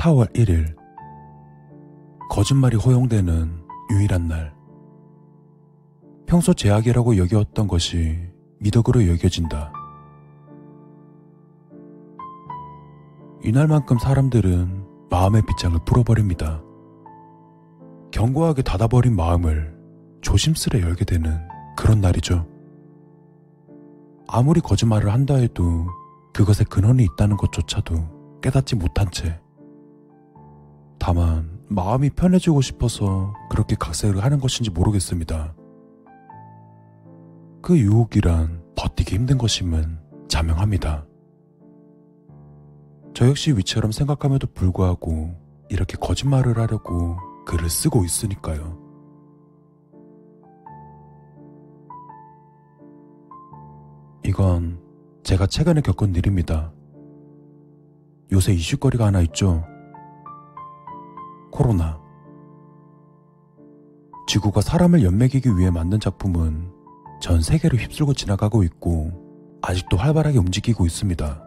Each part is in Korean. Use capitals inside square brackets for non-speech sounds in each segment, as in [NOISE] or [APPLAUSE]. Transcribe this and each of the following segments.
4월 1일. 거짓말이 허용되는 유일한 날. 평소 제약이라고 여겨왔던 것이 미덕으로 여겨진다. 이날만큼 사람들은 마음의 빗장을 풀어버립니다. 견고하게 닫아버린 마음을 조심스레 열게 되는 그런 날이죠. 아무리 거짓말을 한다 해도 그것에 근원이 있다는 것조차도 깨닫지 못한 채 다만 마음이 편해지고 싶어서 그렇게 각색을 하는 것인지 모르겠습니다. 그 유혹이란 버티기 힘든 것임은 자명합니다. 저 역시 위처럼 생각함에도 불구하고 이렇게 거짓말을 하려고 글을 쓰고 있으니까요. 이건 제가 최근에 겪은 일입니다. 요새 이슈거리가 하나 있죠. 코로나. 지구가 사람을 연맥이기 위해 만든 작품은 전 세계를 휩쓸고 지나가고 있고 아직도 활발하게 움직이고 있습니다.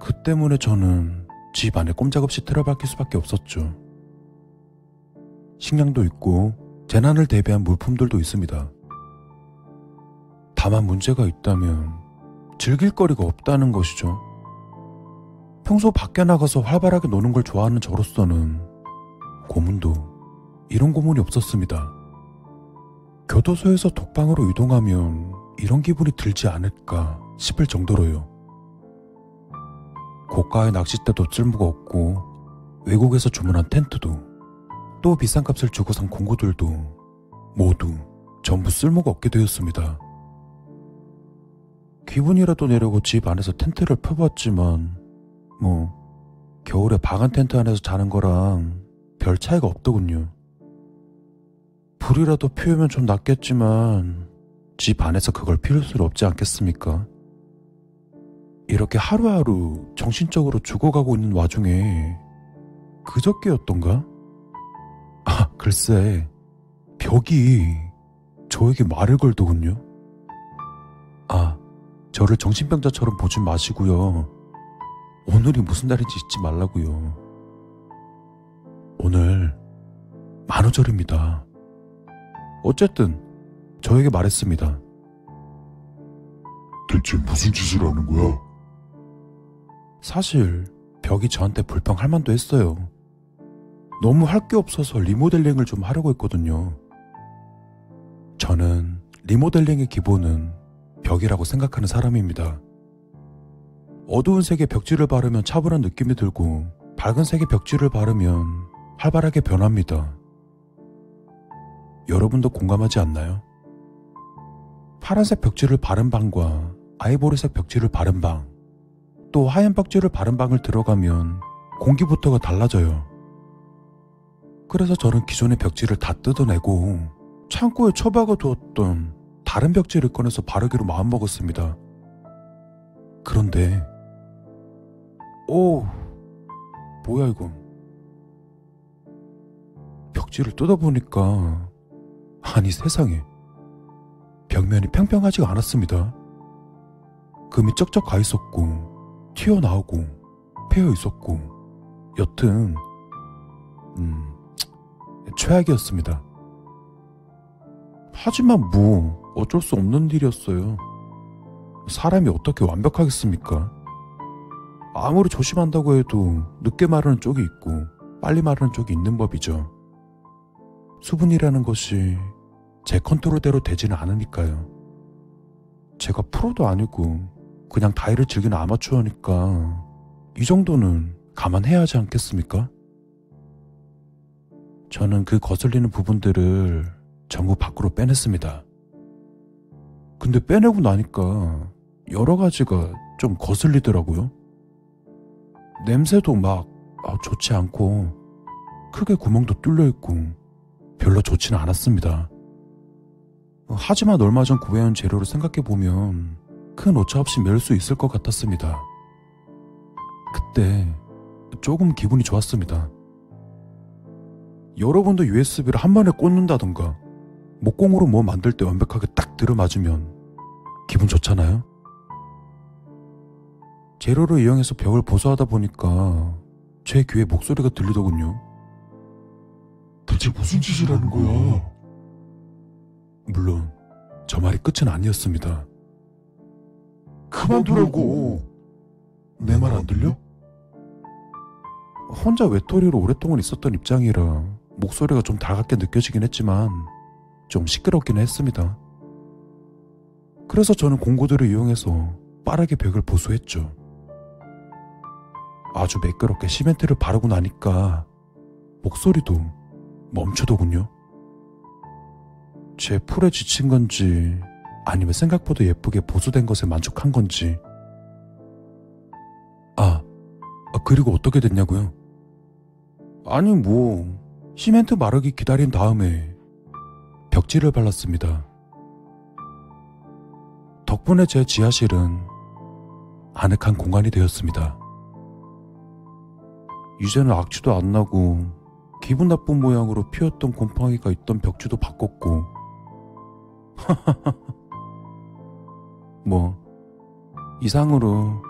그 때문에 저는 집 안에 꼼짝없이 틀어박힐 수밖에 없었죠. 식량도 있고 재난을 대비한 물품들도 있습니다. 다만 문제가 있다면 즐길 거리가 없다는 것이죠. 평소 밖에 나가서 활발하게 노는 걸 좋아하는 저로서는 고문도 이런 고문이 없었습니다. 교도소에서 독방으로 이동하면 이런 기분이 들지 않을까 싶을 정도로요. 고가의 낚싯대도 쓸모가 없고 외국에서 주문한 텐트도 또 비싼 값을 주고 산 공구들도 모두 전부 쓸모가 없게 되었습니다. 기분이라도 내려고 집 안에서 텐트를 펴봤지만 뭐 겨울에 방한 텐트 안에서 자는 거랑 별 차이가 없더군요. 불이라도 피우면 좀 낫겠지만 집 안에서 그걸 피울 수는 없지 않겠습니까? 이렇게 하루하루 정신적으로 죽어가고 있는 와중에 그저께였던가? 아, 글쎄, 벽이 저에게 말을 걸더군요. 아, 저를 정신병자처럼 보지 마시고요. 오늘이 무슨 날인지 잊지 말라고요. 오늘 만우절입니다. 어쨌든 저에게 말했습니다. 대체 무슨 짓을 하는 거야? 사실 벽이 저한테 불평할 만도 했어요. 너무 할 게 없어서 리모델링을 좀 하려고 했거든요. 저는 리모델링의 기본은 벽이라고 생각하는 사람입니다. 어두운 색의 벽지를 바르면 차분한 느낌이 들고 밝은 색의 벽지를 바르면 활발하게 변합니다. 여러분도 공감하지 않나요? 파란색 벽지를 바른 방과 아이보리색 벽지를 바른 방, 또 하얀 벽지를 바른 방을 들어가면 공기부터가 달라져요. 그래서 저는 기존의 벽지를 다 뜯어내고 창고에 처박아 두었던 다른 벽지를 꺼내서 바르기로 마음먹었습니다. 그런데, 오, 뭐야 이건. 벽지를 뜯어보니까, 아니 세상에, 벽면이 평평하지가 않았습니다. 금이 쩍쩍 가 있었고, 튀어나오고, 패여 있었고, 여튼, 음, 최악이었습니다. 하지만 뭐, 어쩔 수 없는 일이었어요. 사람이 어떻게 완벽하겠습니까? 아무리 조심한다고 해도 늦게 마르는 쪽이 있고 빨리 마르는 쪽이 있는 법이죠. 수분이라는 것이 제 컨트롤대로 되지는 않으니까요. 제가 프로도 아니고 그냥 다이를 즐기는 아마추어니까 이 정도는 감안해야 하지 않겠습니까? 저는 그 거슬리는 부분들을 전부 밖으로 빼냈습니다. 근데 빼내고 나니까 여러 가지가 좀 거슬리더라고요. 냄새도 막 아, 좋지 않고 크게 구멍도 뚫려 있고 별로 좋지는 않았습니다. 하지만 얼마 전 구해온 재료를 생각해 보면 큰 오차 없이 멜수 있을 것 같았습니다. 그때 조금 기분이 좋았습니다. 여러분도 USB를 한 번에 꽂는다던가 목공으로 뭐 만들 때 완벽하게 딱 들어맞으면 기분 좋잖아요? 재료를 이용해서 벽을 보수하다 보니까 제 귀에 목소리가 들리더군요. 대체 무슨 짓을 하는 거야? 물론 저 말이 끝은 아니었습니다. 그만두라고. 내 말 안 들려? 혼자 외톨이로 오랫동안 있었던 입장이라 목소리가 좀 다갑게 느껴지긴 했지만 좀 시끄럽긴 했습니다. 그래서 저는 공구들을 이용해서 빠르게 벽을 보수했죠. 아주 매끄럽게 시멘트를 바르고 나니까 목소리도 멈추더군요. 제 풀에 지친 건지 아니면 생각보다 예쁘게 보수된 것에 만족한 건지 아, 아, 그리고 어떻게 됐냐고요? 아니 뭐 시멘트 마르기 기다린 다음에 벽지를 발랐습니다. 덕분에 제 지하실은 아늑한 공간이 되었습니다. 이제는 악취도 안 나고 기분 나쁜 모양으로 피었던 곰팡이가 있던 벽지도 바꿨고 [LAUGHS] 뭐 이상으로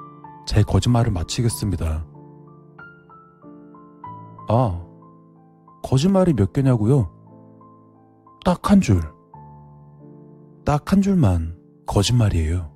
제 거짓말을 마치겠습니다. 아, 거짓말이 몇 개냐고요? 딱 한 줄. 딱 한 줄만 거짓말이에요.